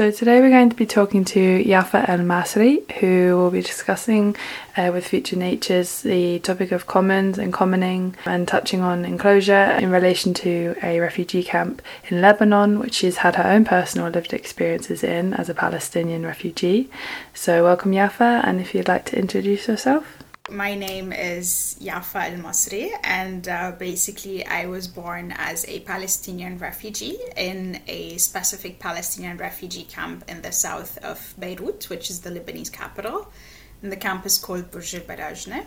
So today we're going to be talking to Yafa El Masri, who will be discussing uh, with Future Natures the topic of commons and commoning and touching on enclosure in relation to a refugee camp in Lebanon, which she's had her own personal lived experiences in as a Palestinian refugee. So welcome Yafa, and if you'd like to introduce yourself. My name is Yafa Al Masri, and uh, basically, I was born as a Palestinian refugee in a specific Palestinian refugee camp in the south of Beirut, which is the Lebanese capital. And the camp is called Burj al Barajne.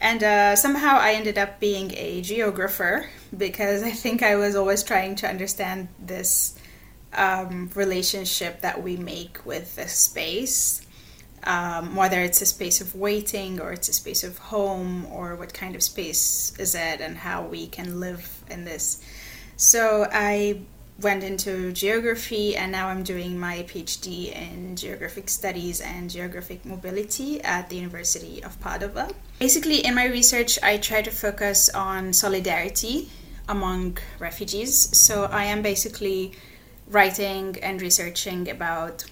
And uh, somehow I ended up being a geographer because I think I was always trying to understand this um, relationship that we make with the space um, whether it's a space of waiting or it's a space of home or what kind of space is it and how we can live in this. So I went into geography and now I'm doing my PhD in geographic studies and geographic mobility at the University of Padova. Basically, in my research, I try to focus on solidarity among refugees. So I am basically writing and researching about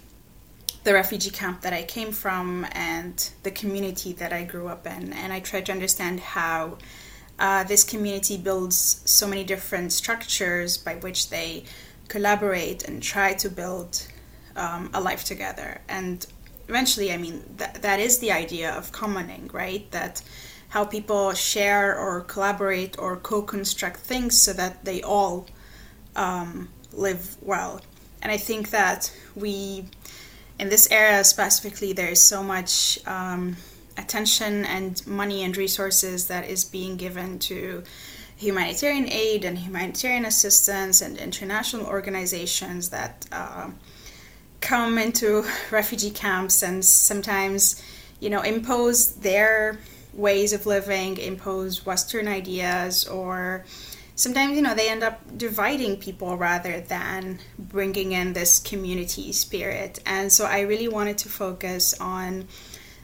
the refugee camp that I came from and the community that I grew up in. And I tried to understand how uh, this community builds so many different structures by which they collaborate and try to build um, a life together. And eventually, I mean, th- that is the idea of commoning, right? That how people share or collaborate or co construct things so that they all um, live well. And I think that we in this era specifically, there is so much um, attention and money and resources that is being given to humanitarian aid and humanitarian assistance and international organizations that uh, come into refugee camps and sometimes, you know, impose their ways of living, impose Western ideas or sometimes you know they end up dividing people rather than bringing in this community spirit. And so i really wanted to focus on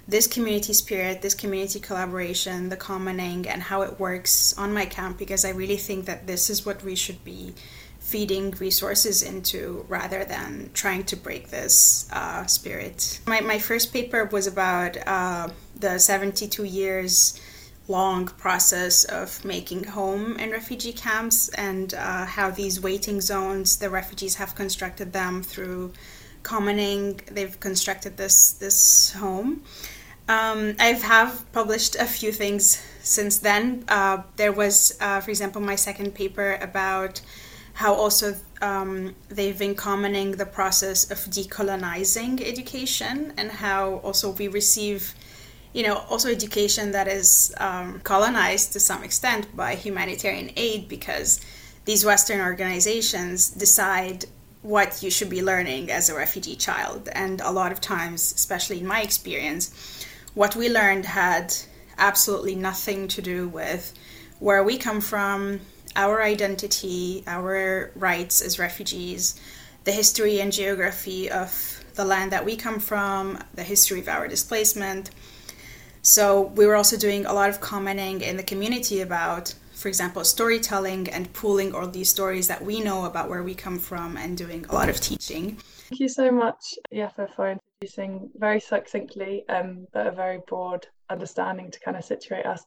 this community spirit this community collaboration the commoning and how it works on my camp because i really think that this is what we should be feeding resources into rather than trying to break this uh, spirit. My, my first paper was about uh, the 72 years long process of making home in refugee camps and uh, how these waiting zones, the refugees have constructed them through commoning. They've constructed this this home. Um, I have have published a few things since then. Uh, there was, uh, for example, my second paper about how also um, they've been commoning the process of decolonizing education and how also we receive you know, also education that is um, colonized to some extent by humanitarian aid because these Western organizations decide what you should be learning as a refugee child. And a lot of times, especially in my experience, what we learned had absolutely nothing to do with where we come from, our identity, our rights as refugees, the history and geography of the land that we come from, the history of our displacement so we were also doing a lot of commoning in the community about, for example, storytelling and pooling all these stories that we know about where we come from and doing a lot of teaching. Thank you so much, Yafa, for introducing very succinctly, um, but a very broad understanding to kind of situate us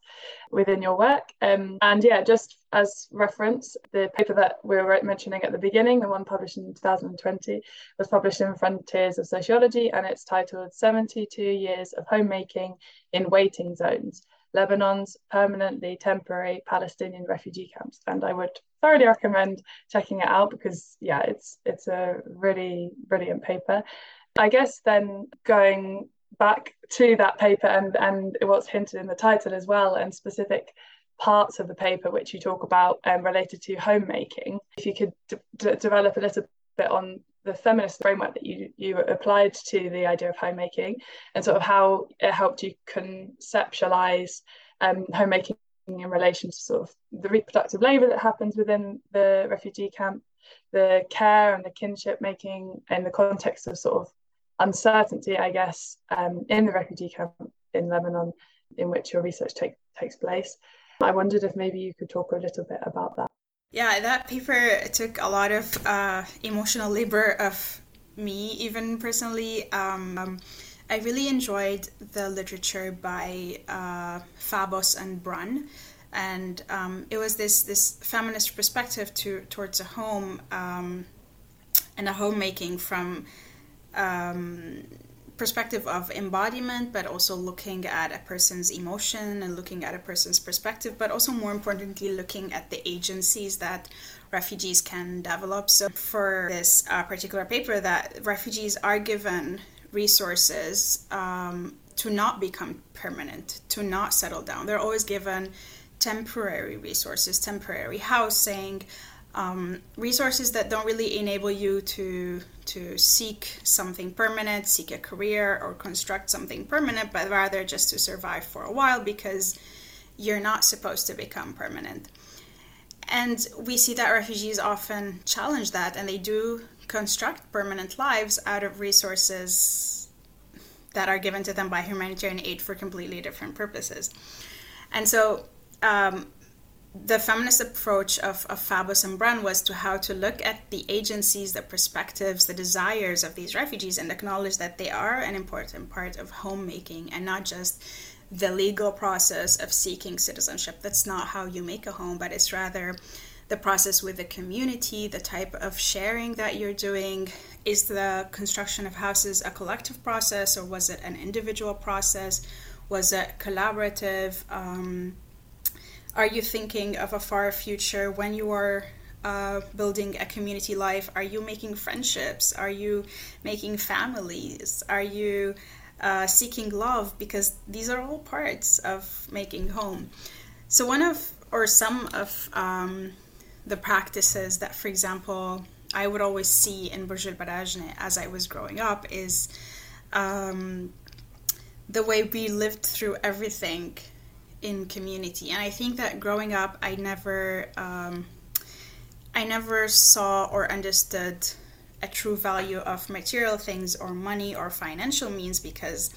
within your work. Um, and yeah, just as reference, the paper that we were mentioning at the beginning, the one published in 2020, was published in Frontiers of Sociology and it's titled 72 Years of Homemaking in Waiting Zones. Lebanon's permanently temporary Palestinian refugee camps. And I would thoroughly recommend checking it out because yeah, it's it's a really brilliant paper. I guess then going back to that paper and and what's hinted in the title as well and specific parts of the paper which you talk about um, related to homemaking if you could d- develop a little bit on the feminist framework that you you applied to the idea of homemaking and sort of how it helped you conceptualize um, homemaking in relation to sort of the reproductive labour that happens within the refugee camp, the care and the kinship making in the context of sort of uncertainty, I guess, um, in the refugee camp in Lebanon in which your research take, takes place. I wondered if maybe you could talk a little bit about that. Yeah, that paper took a lot of uh, emotional labor of me, even personally. Um, um, I really enjoyed the literature by uh, Fabos and Brun, and um, it was this this feminist perspective to towards a home um, and a homemaking from um, perspective of embodiment, but also looking at a person's emotion and looking at a person's perspective, but also more importantly, looking at the agencies that refugees can develop. So, for this uh, particular paper, that refugees are given resources um, to not become permanent, to not settle down. They're always given temporary resources, temporary housing, um, resources that don't really enable you to to seek something permanent, seek a career, or construct something permanent, but rather just to survive for a while because you're not supposed to become permanent. And we see that refugees often challenge that, and they do construct permanent lives out of resources that are given to them by humanitarian aid for completely different purposes. And so um, the feminist approach of, of Fabos and Brun was to how to look at the agencies, the perspectives, the desires of these refugees and acknowledge that they are an important part of homemaking and not just the legal process of seeking citizenship. That's not how you make a home, but it's rather the process with the community, the type of sharing that you're doing. Is the construction of houses a collective process or was it an individual process? Was it collaborative? Um, are you thinking of a far future when you are uh, building a community life? Are you making friendships? Are you making families? Are you uh, seeking love? Because these are all parts of making home. So, one of, or some of um, the practices that, for example, I would always see in Burj Barajne as I was growing up is um, the way we lived through everything in community. And i think that growing up i never um, i never saw or understood a true value of material things or money or financial means because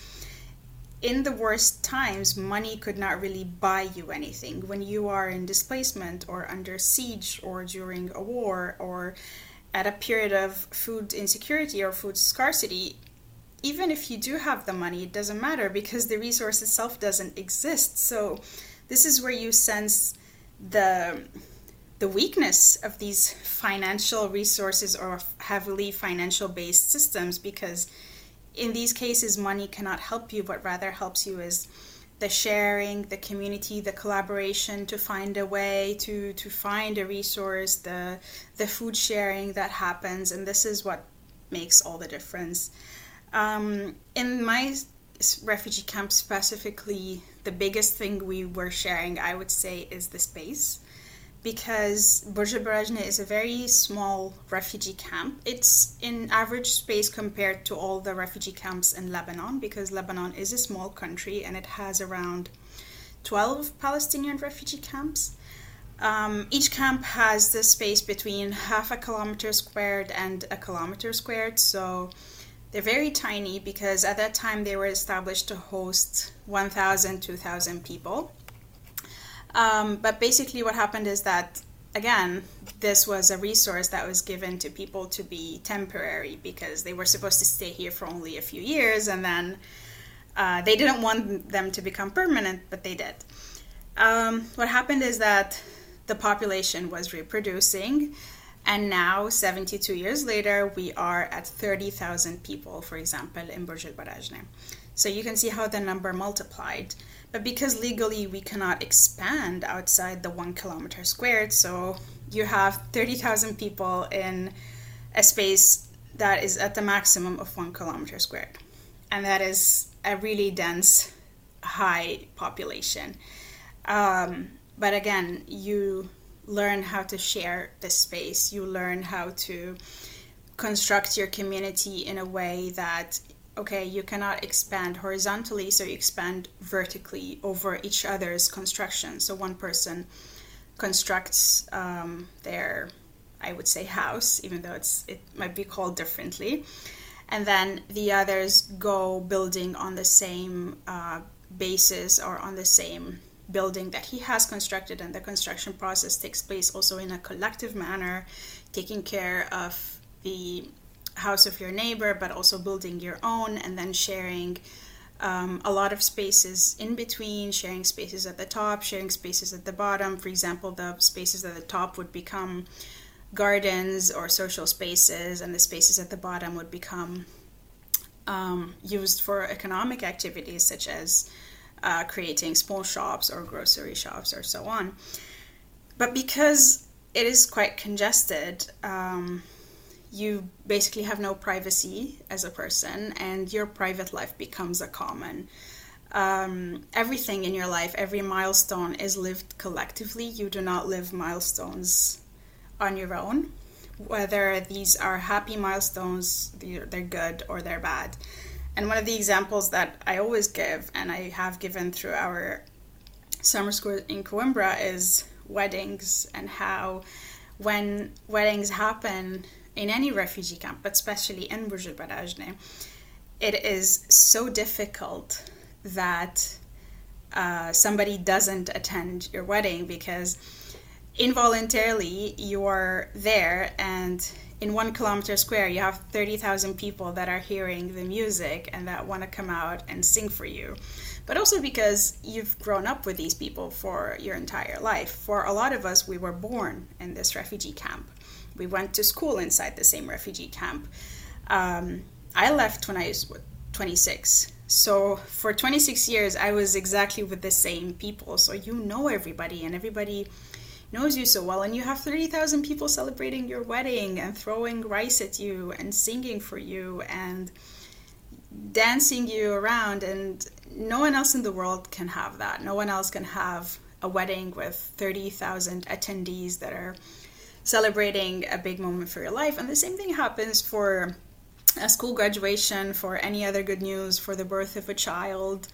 in the worst times money could not really buy you anything. When you are in displacement or under siege or during a war or at a period of food insecurity or food scarcity even if you do have the money, it doesn't matter because the resource itself doesn't exist. So this is where you sense the the weakness of these financial resources or heavily financial based systems because in these cases money cannot help you. But rather helps you is the sharing the community the collaboration to find a way to to find a resource the the food sharing that happens. And this is what makes all the difference um, in my refugee camp specifically, the biggest thing we were sharing, I would say, is the space. Because Burj Barajne is a very small refugee camp. It's in average space compared to all the refugee camps in Lebanon, because Lebanon is a small country and it has around 12 Palestinian refugee camps. Um, each camp has the space between half a kilometer squared and a kilometer squared, so they're very tiny because at that time they were established to host 1,000, 2,000 people. Um, but basically, what happened is that, again, this was a resource that was given to people to be temporary because they were supposed to stay here for only a few years and then uh, they didn't want them to become permanent, but they did. Um, what happened is that the population was reproducing and now, 72 years later, we are at 30,000 people, for example, in Burj Al Barajne. So you can see how the number multiplied. But because legally we cannot expand outside the one kilometer squared, so you have 30,000 people in a space that is at the maximum of one kilometer squared. And that is a really dense, high population. Um, but again, you learn how to share the space. You learn how to construct your community in a way that okay, you cannot expand horizontally, so you expand vertically over each other's construction. So one person constructs um, their, I would say, house, even though it's it might be called differently, and then the others go building on the same uh, basis or on the same building that he has constructed, and the construction process takes place also in a collective manner, taking care of the house of your neighbor, but also building your own and then sharing um, a lot of spaces in between, sharing spaces at the top, sharing spaces at the bottom. For example, the spaces at the top would become gardens or social spaces, and the spaces at the bottom would become um, used for economic activities such as uh, creating small shops or grocery shops or so on. But because it is quite congested, um, you basically have no privacy as a person, and your private life becomes a common. Um, everything in your life, every milestone is lived collectively. You do not live milestones on your own whether these are happy milestones, they're good or they're bad. And one of the examples that I always give, and I have given through our summer school in Coimbra, is weddings and how when weddings happen in any refugee camp, but especially in Burj it is so difficult that uh, somebody doesn't attend your wedding because involuntarily you are there and in one kilometer square you have 30,000 people that are hearing the music and that want to come out and sing for you. But also because you've grown up with these people for your entire life. For a lot of us we were born in this refugee camp. We went to school inside the same refugee camp. Um, i left when i was 26 so for 26 years i was exactly with the same people. So you know everybody and everybody knows you so well and you have 30,000 people celebrating your wedding and throwing rice at you and singing for you and dancing you around and no one else in the world can have that. No one else can have a wedding with 30,000 attendees that are celebrating a big moment for your life. And the same thing happens for a school graduation for any other good news for the birth of a child.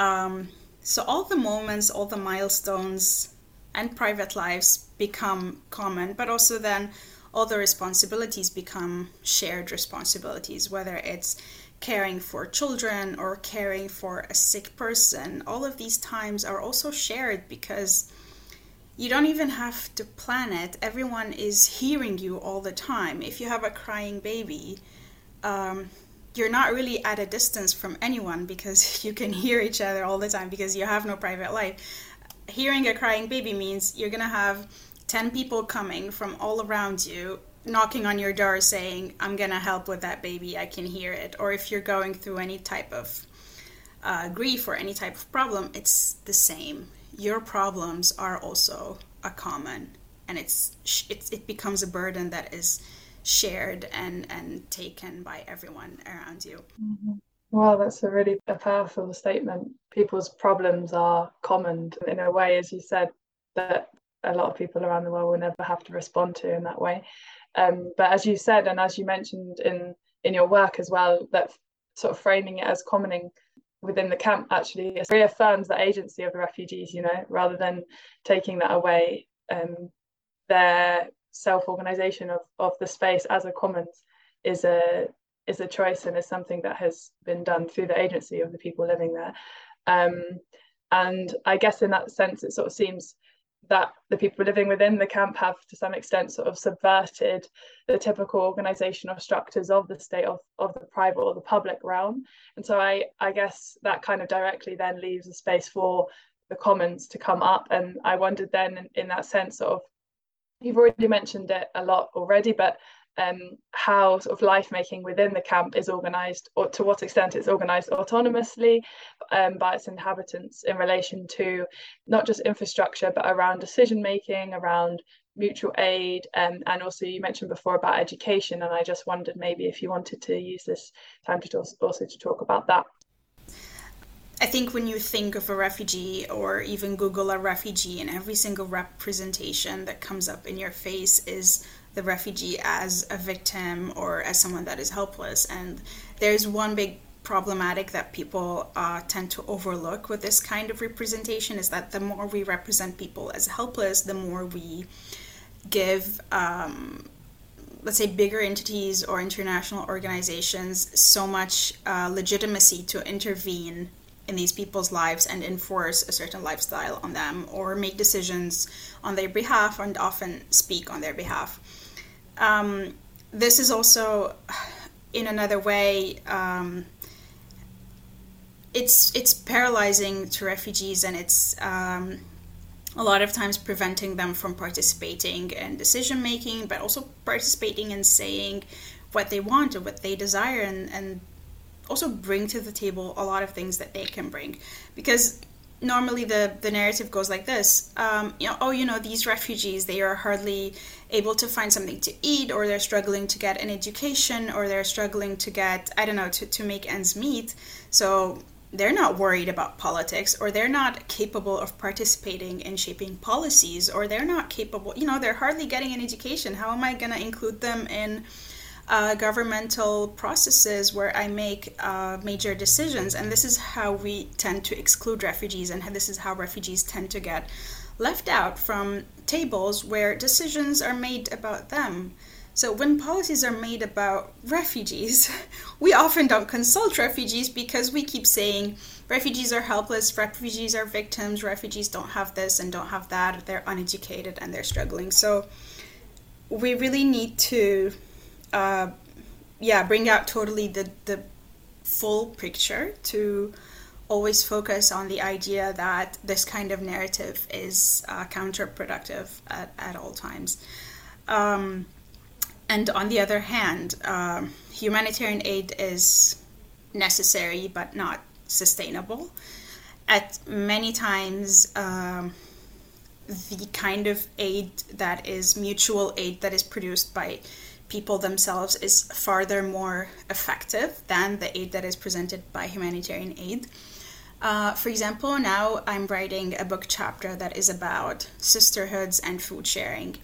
Um, so all the moments all the milestones and private lives become common, but also then all the responsibilities become shared responsibilities, whether it's caring for children or caring for a sick person. All of these times are also shared because you don't even have to plan it. Everyone is hearing you all the time. If you have a crying baby, um, you're not really at a distance from anyone because you can hear each other all the time because you have no private life hearing a crying baby means you're going to have 10 people coming from all around you knocking on your door saying i'm going to help with that baby i can hear it. Or if you're going through any type of uh, grief or any type of problem it's the same. Your problems are also a common and it's, it's it becomes a burden that is shared and and taken by everyone around you. Mm-hmm. Well, that's a really a powerful statement. People's problems are common in a way, as you said, that a lot of people around the world will never have to respond to in that way. Um, but as you said, and as you mentioned in in your work as well, that sort of framing it as commoning within the camp actually reaffirms the agency of the refugees. You know, rather than taking that away, um, their self-organization of of the space as a commons is a is a choice and is something that has been done through the agency of the people living there. Um, and I guess in that sense, it sort of seems that the people living within the camp have to some extent sort of subverted the typical organizational structures of the state of, of the private or the public realm and so I, I guess that kind of directly then leaves a space for the commons to come up and i wondered then in, in that sense sort of you've already mentioned it a lot already but um, how sort of life making within the camp is organised, or to what extent it's organised autonomously um, by its inhabitants in relation to not just infrastructure, but around decision making, around mutual aid, um, and also you mentioned before about education, and I just wondered maybe if you wanted to use this time to also to talk about that. I think when you think of a refugee or even Google a refugee, and every single representation that comes up in your face is the refugee as a victim or as someone that is helpless. And there's one big problematic that people uh, tend to overlook with this kind of representation is that the more we represent people as helpless, the more we give, um, let's say, bigger entities or international organizations so much uh, legitimacy to intervene in these people's lives and enforce a certain lifestyle on them or make decisions on their behalf and often speak on their behalf. Um, this is also, in another way, um, it's it's paralyzing to refugees, and it's um, a lot of times preventing them from participating in decision making, but also participating in saying what they want or what they desire, and and also bring to the table a lot of things that they can bring, because normally the the narrative goes like this um, you know oh you know these refugees they are hardly able to find something to eat or they're struggling to get an education or they're struggling to get i don't know to, to make ends meet. So they're not worried about politics or they're not capable of participating in shaping policies or they're not capable you know they're hardly getting an education. How am i going to include them in uh, governmental processes where I make uh, major decisions. And this is how we tend to exclude refugees, and this is how refugees tend to get left out from tables where decisions are made about them. So, when policies are made about refugees, we often don't consult refugees because we keep saying refugees are helpless, refugees are victims, refugees don't have this and don't have that, they're uneducated and they're struggling. So, we really need to uh, yeah, bring out totally the, the full picture to always focus on the idea that this kind of narrative is uh, counterproductive at, at all times. Um, and on the other hand, um, humanitarian aid is necessary but not sustainable. At many times, um, the kind of aid that is mutual aid that is produced by people themselves is farther more effective than the aid that is presented by humanitarian aid. Uh, for example, now I'm writing a book chapter that is about sisterhoods and food sharing.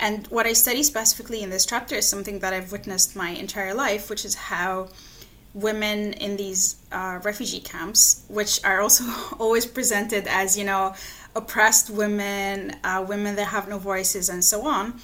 And what I study specifically in this chapter is something that I've witnessed my entire life, which is how women in these uh, refugee camps, which are also always presented as, you know, oppressed women, uh, women that have no voices, and so on,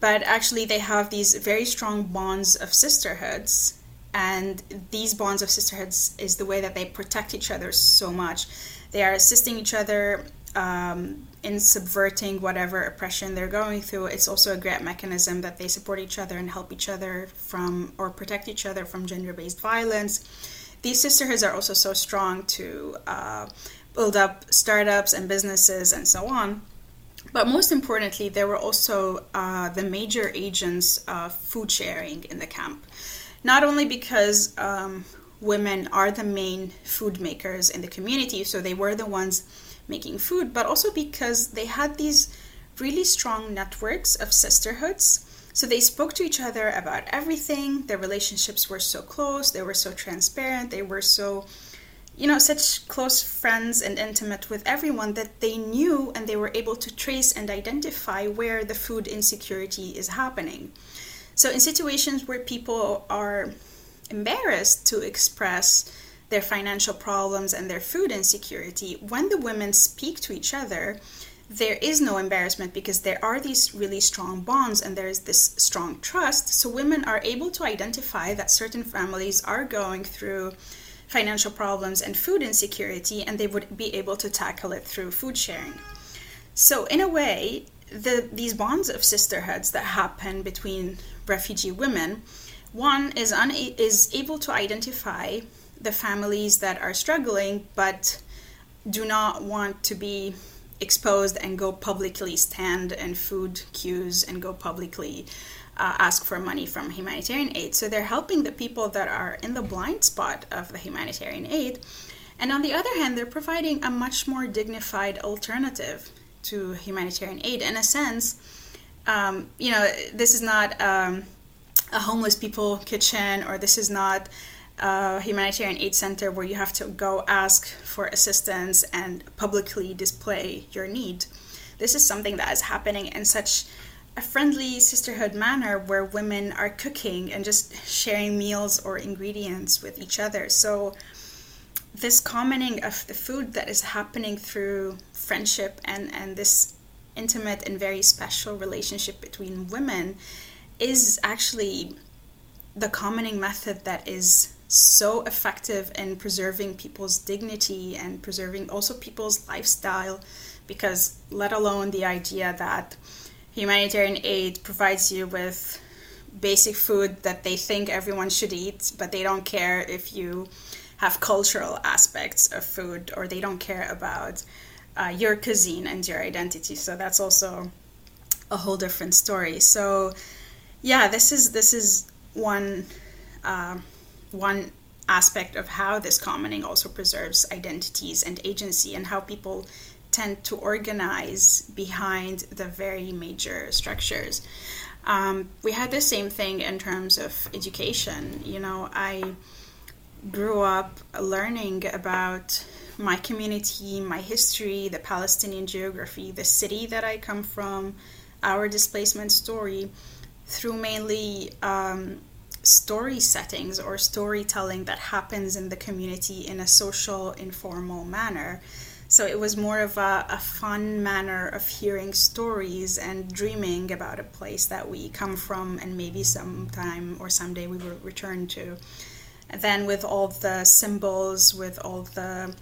but actually they have these very strong bonds of sisterhoods and these bonds of sisterhoods is the way that they protect each other so much. They are assisting each other um, in subverting whatever oppression they're going through. It's also a great mechanism that they support each other and help each other from or protect each other from gender-based violence. These sisterhoods are also so strong to uh, build up startups and businesses and so on but most importantly, there were also uh, the major agents of food sharing in the camp. Not only because um, women are the main food makers in the community, so they were the ones making food, but also because they had these really strong networks of sisterhoods. So they spoke to each other about everything. Their relationships were so close, they were so transparent, they were so you know, such close friends and intimate with everyone that they knew and they were able to trace and identify where the food insecurity is happening. So, in situations where people are embarrassed to express their financial problems and their food insecurity, when the women speak to each other, there is no embarrassment because there are these really strong bonds and there is this strong trust. So, women are able to identify that certain families are going through financial problems and food insecurity, and they would be able to tackle it through food sharing. So, in a way, the, these bonds of sisterhoods that happen between refugee women, one is, un- is able to identify the families that are struggling but do not want to be exposed and go publicly stand in food queues and go publicly uh, ask for money from humanitarian aid. So they're helping the people that are in the blind spot of the humanitarian aid. And on the other hand, they're providing a much more dignified alternative to humanitarian aid. In a sense, um, you know, this is not um, a homeless people kitchen or this is not a humanitarian aid center where you have to go ask for assistance and publicly display your need. This is something that is happening in such a friendly sisterhood manner where women are cooking and just sharing meals or ingredients with each other. So, this commoning of the food that is happening through friendship and, and this intimate and very special relationship between women is actually the commoning method that is so effective in preserving people's dignity and preserving also people's lifestyle because let alone the idea that humanitarian aid provides you with basic food that they think everyone should eat, but they don't care if you have cultural aspects of food or they don't care about uh, your cuisine and your identity. So that's also a whole different story. So yeah, this is this is one uh, one aspect of how this commoning also preserves identities and agency and how people tend to organize behind the very major structures. Um, we had the same thing in terms of education. You know, I grew up learning about my community, my history, the Palestinian geography, the city that I come from, our displacement story through mainly um, story settings or storytelling that happens in the community in a social, informal manner. So it was more of a, a, fun manner of hearing stories and dreaming about a place that we come from and maybe sometime or someday we will return to. And then with all the symbols, with all the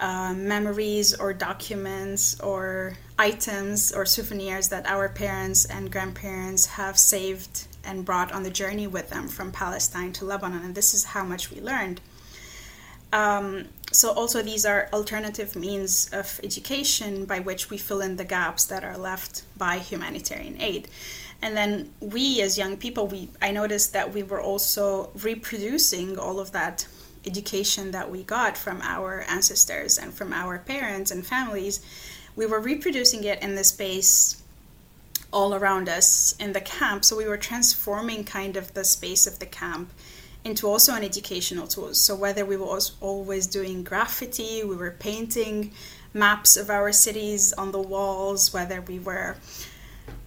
uh, memories or documents or items or souvenirs that our parents and grandparents have saved and brought on the journey with them from Palestine to Lebanon. And this is how much we learned. Um, so, also, these are alternative means of education by which we fill in the gaps that are left by humanitarian aid. And then we, as young people, we I noticed that we were also reproducing all of that education that we got from our ancestors and from our parents and families. We were reproducing it in the space all around us in the camp. So we were transforming kind of the space of the camp into also an educational tool. So whether we were always doing graffiti, we were painting maps of our cities on the walls, whether we were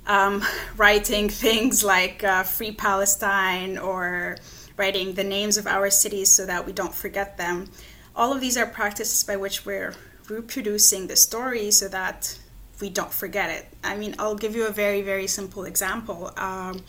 um, writing things like uh, Free Palestine or writing the names of our cities so that we don't forget them. All of these are practices by which we're reproducing the story so that we don't forget it. I mean, I'll give you a very, very simple example. Um,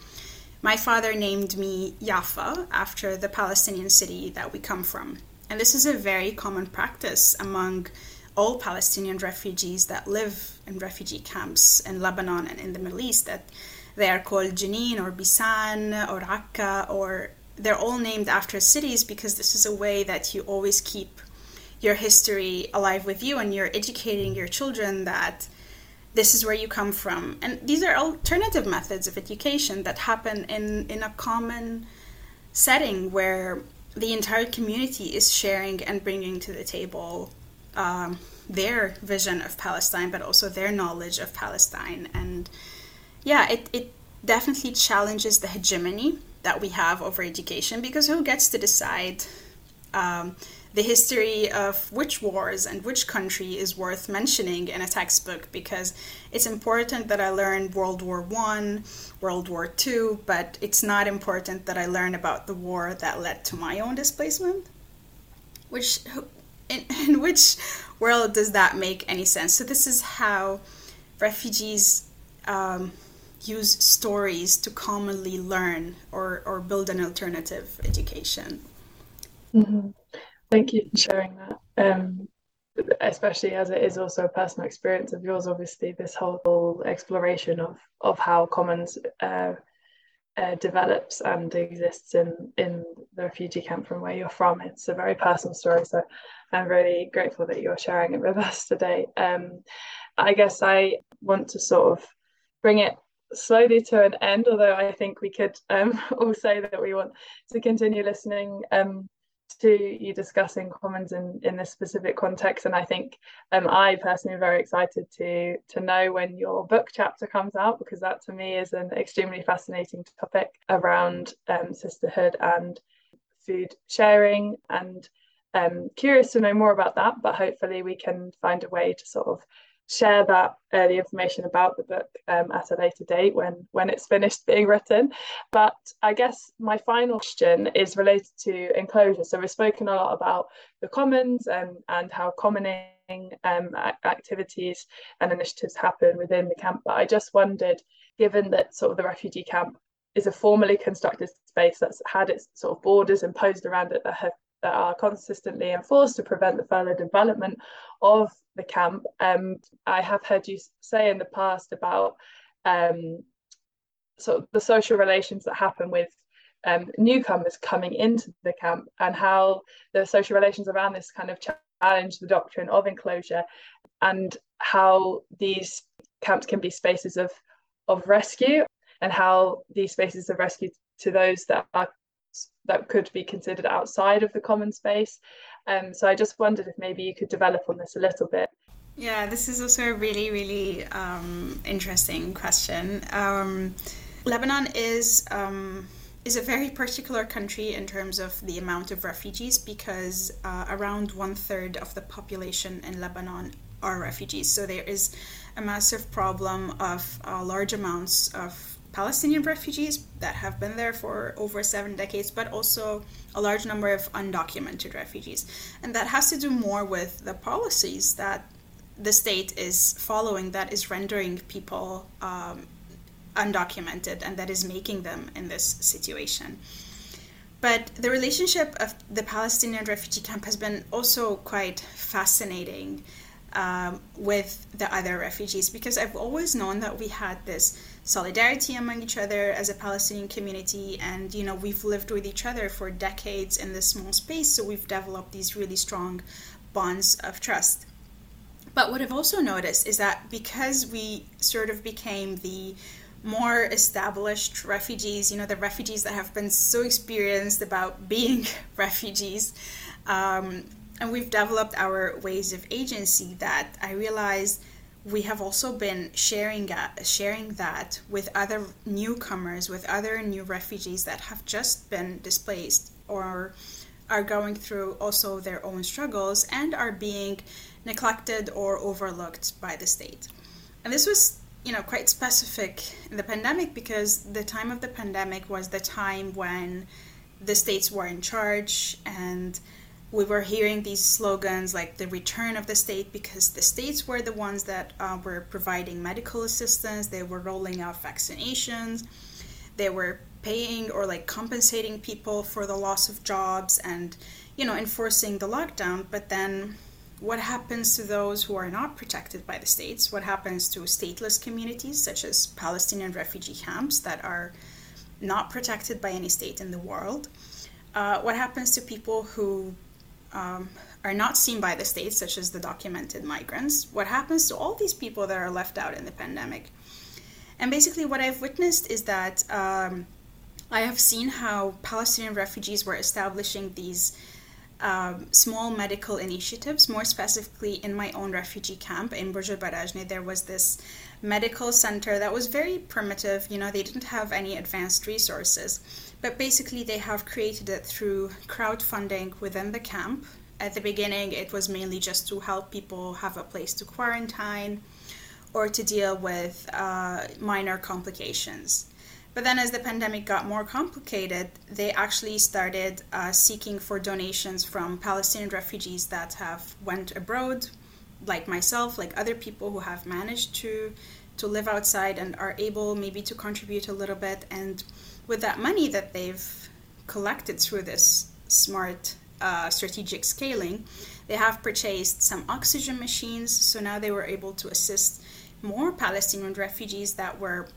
my father named me Yafa after the Palestinian city that we come from. And this is a very common practice among all Palestinian refugees that live in refugee camps in Lebanon and in the Middle East that they are called Jenin or Bisan or Akka or they're all named after cities because this is a way that you always keep your history alive with you and you're educating your children that this is where you come from. And these are alternative methods of education that happen in, in a common setting where the entire community is sharing and bringing to the table um, their vision of Palestine, but also their knowledge of Palestine. And yeah, it, it definitely challenges the hegemony that we have over education because who gets to decide? Um, the history of which wars and which country is worth mentioning in a textbook because it's important that I learn World War One, World War Two, but it's not important that I learn about the war that led to my own displacement. Which, in, in which world does that make any sense? So this is how refugees. Um, use stories to commonly learn or, or build an alternative education. Mm-hmm. Thank you for sharing that. Um, especially as it is also a personal experience of yours, obviously, this whole exploration of of how commons uh, uh, develops and exists in in the refugee camp from where you're from. It's a very personal story, so I'm really grateful that you're sharing it with us today. Um, I guess I want to sort of bring it slowly to an end, although I think we could um, all say that we want to continue listening um, to you discussing commons in in this specific context. And i think um, i personally am very excited to to know when your book chapter comes out because that to me is an extremely fascinating topic around um, sisterhood and food sharing. And um, curious to know more about that but hopefully we can find a way to sort of share that uh, the information about the book um, at a later date when when it's finished being written. But i guess my final question is related to enclosure. So we've spoken a lot about the commons and and how commoning um, activities and initiatives happen within the camp. But i just wondered given that sort of the refugee camp is a formally constructed space that's had its sort of borders imposed around it that have that are consistently enforced to prevent the further development of the camp. Um, I have heard you say in the past about um, sort of the social relations that happen with um, newcomers coming into the camp and how the social relations around this kind of challenge the doctrine of enclosure and how these camps can be spaces of of rescue and how these spaces of rescue to those that are that could be considered outside of the common space. Um, so I just wondered if maybe you could develop on this a little bit. Yeah, this is also a really, really um, interesting question. Um, Lebanon is um, is a very particular country in terms of the amount of refugees because uh, around one third of the population in Lebanon are refugees. So there is a massive problem of uh, large amounts of Palestinian refugees that have been there for over seven decades, but also a large number of undocumented refugees. And that has to do more with the policies that the state is following that is rendering people um, undocumented and that is making them in this situation. But the relationship of the Palestinian refugee camp has been also quite fascinating um, with the other refugees because I've always known that we had this solidarity among each other as a Palestinian community, and you know we've lived with each other for decades in this small space, so we've developed these really strong bonds of trust. But what I've also noticed is that because we sort of became the more established refugees, you know, the refugees that have been so experienced about being refugees, um, and we've developed our ways of agency that I realized we have also been sharing that, sharing that with other newcomers, with other new refugees that have just been displaced or are going through also their own struggles and are being neglected or overlooked by the state. And this was, you know, quite specific in the pandemic because the time of the pandemic was the time when the states were in charge and we were hearing these slogans like the return of the state because the states were the ones that uh, were providing medical assistance, they were rolling out vaccinations, they were paying or like compensating people for the loss of jobs and you know enforcing the lockdown. But then what happens to those who are not protected by the states? What happens to stateless communities such as palestinian refugee camps that are not protected by any state in the world? Uh, what happens to people who um, are not seen by the state, such as the documented migrants, what happens to all these people that are left out in the pandemic? And basically, what I've witnessed is that um, I have seen how Palestinian refugees were establishing these um, small medical initiatives. More specifically, in my own refugee camp in Burj al there was this medical center that was very primitive. You know, they didn't have any advanced resources. But basically, they have created it through crowdfunding within the camp. At the beginning, it was mainly just to help people have a place to quarantine or to deal with uh, minor complications. But then, as the pandemic got more complicated, they actually started uh, seeking for donations from Palestinian refugees that have went abroad, like myself, like other people who have managed to to live outside and are able maybe to contribute a little bit and with that money that they've collected through this smart uh, strategic scaling, they have purchased some oxygen machines. So now they were able to assist more Palestinian refugees that were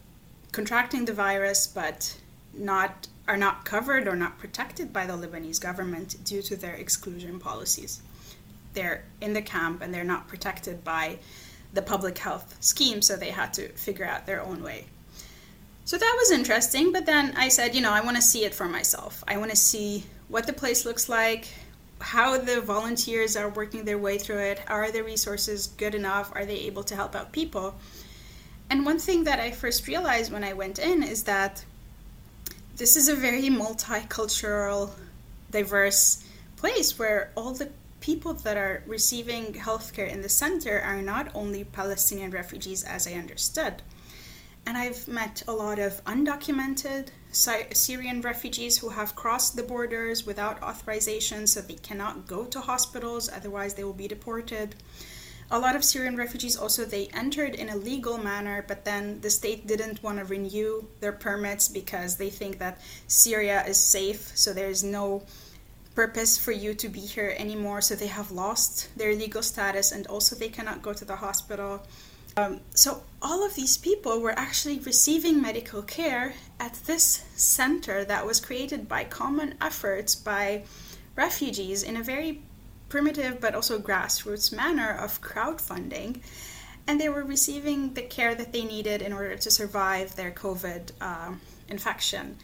contracting the virus but not are not covered or not protected by the Lebanese government due to their exclusion policies. They're in the camp and they're not protected by the public health scheme, so they had to figure out their own way. So that was interesting, but then I said, you know, I want to see it for myself. I want to see what the place looks like, how the volunteers are working their way through it. Are the resources good enough? Are they able to help out people? And one thing that I first realized when I went in is that this is a very multicultural, diverse place where all the people that are receiving healthcare in the center are not only Palestinian refugees, as I understood and I've met a lot of undocumented Syrian refugees who have crossed the borders without authorization, so they cannot go to hospitals, otherwise, they will be deported. A lot of Syrian refugees also they entered in a legal manner, but then the state didn't want to renew their permits because they think that Syria is safe, so there's no purpose for you to be here anymore. So they have lost their legal status, and also they cannot go to the hospital Um, so all of these people were actually receiving medical care at this center that was created by common efforts by refugees in a very primitive but also grassroots manner of crowdfunding. And they were receiving the care that they needed in order to survive their COVID uh, infection.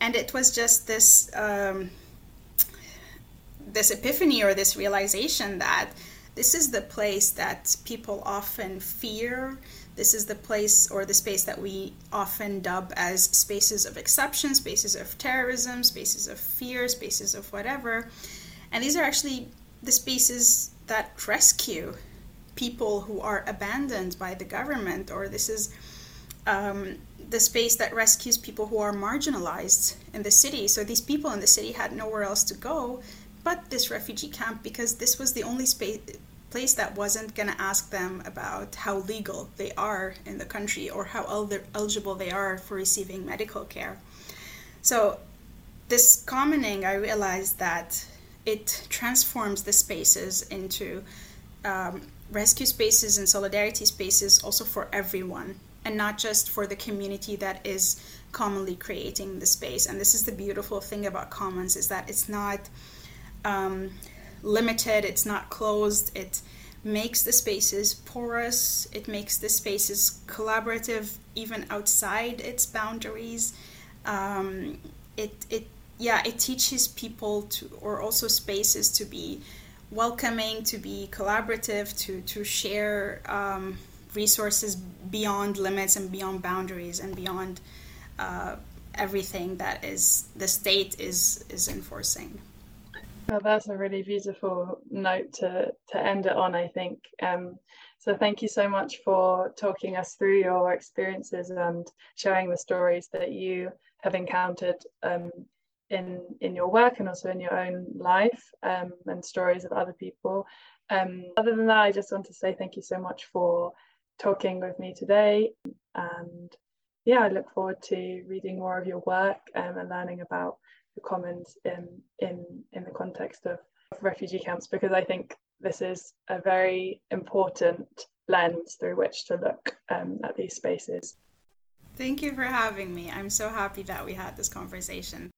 And it was just this um, this epiphany or this realization that this is the place that people often fear. This is the place or the space that we often dub as spaces of exception, spaces of terrorism, spaces of fear, spaces of whatever. And these are actually the spaces that rescue people who are abandoned by the government, or this is um, the space that rescues people who are marginalized in the city. So these people in the city had nowhere else to go but this refugee camp because this was the only space place that wasn't going to ask them about how legal they are in the country or how el- eligible they are for receiving medical care. So, this commoning, I realized that it transforms the spaces into um, rescue spaces and solidarity spaces also for everyone and not just for the community that is commonly creating the space. And this is the beautiful thing about commons is that it's not um, limited, it's not closed, it makes the spaces porous, it makes the spaces collaborative even outside its boundaries. Um, it, it, yeah, it teaches people to, or also spaces to be welcoming, to be collaborative, to, to share um, resources beyond limits and beyond boundaries and beyond uh, everything that is the state is is enforcing. Well, that's a really beautiful note to, to end it on, I think. Um, so thank you so much for talking us through your experiences and sharing the stories that you have encountered um, in in your work and also in your own life um, and stories of other people. Um, other than that, I just want to say thank you so much for talking with me today. And yeah, I look forward to reading more of your work um, and learning about commons in in in the context of, of refugee camps because I think this is a very important lens through which to look um, at these spaces. Thank you for having me. I'm so happy that we had this conversation.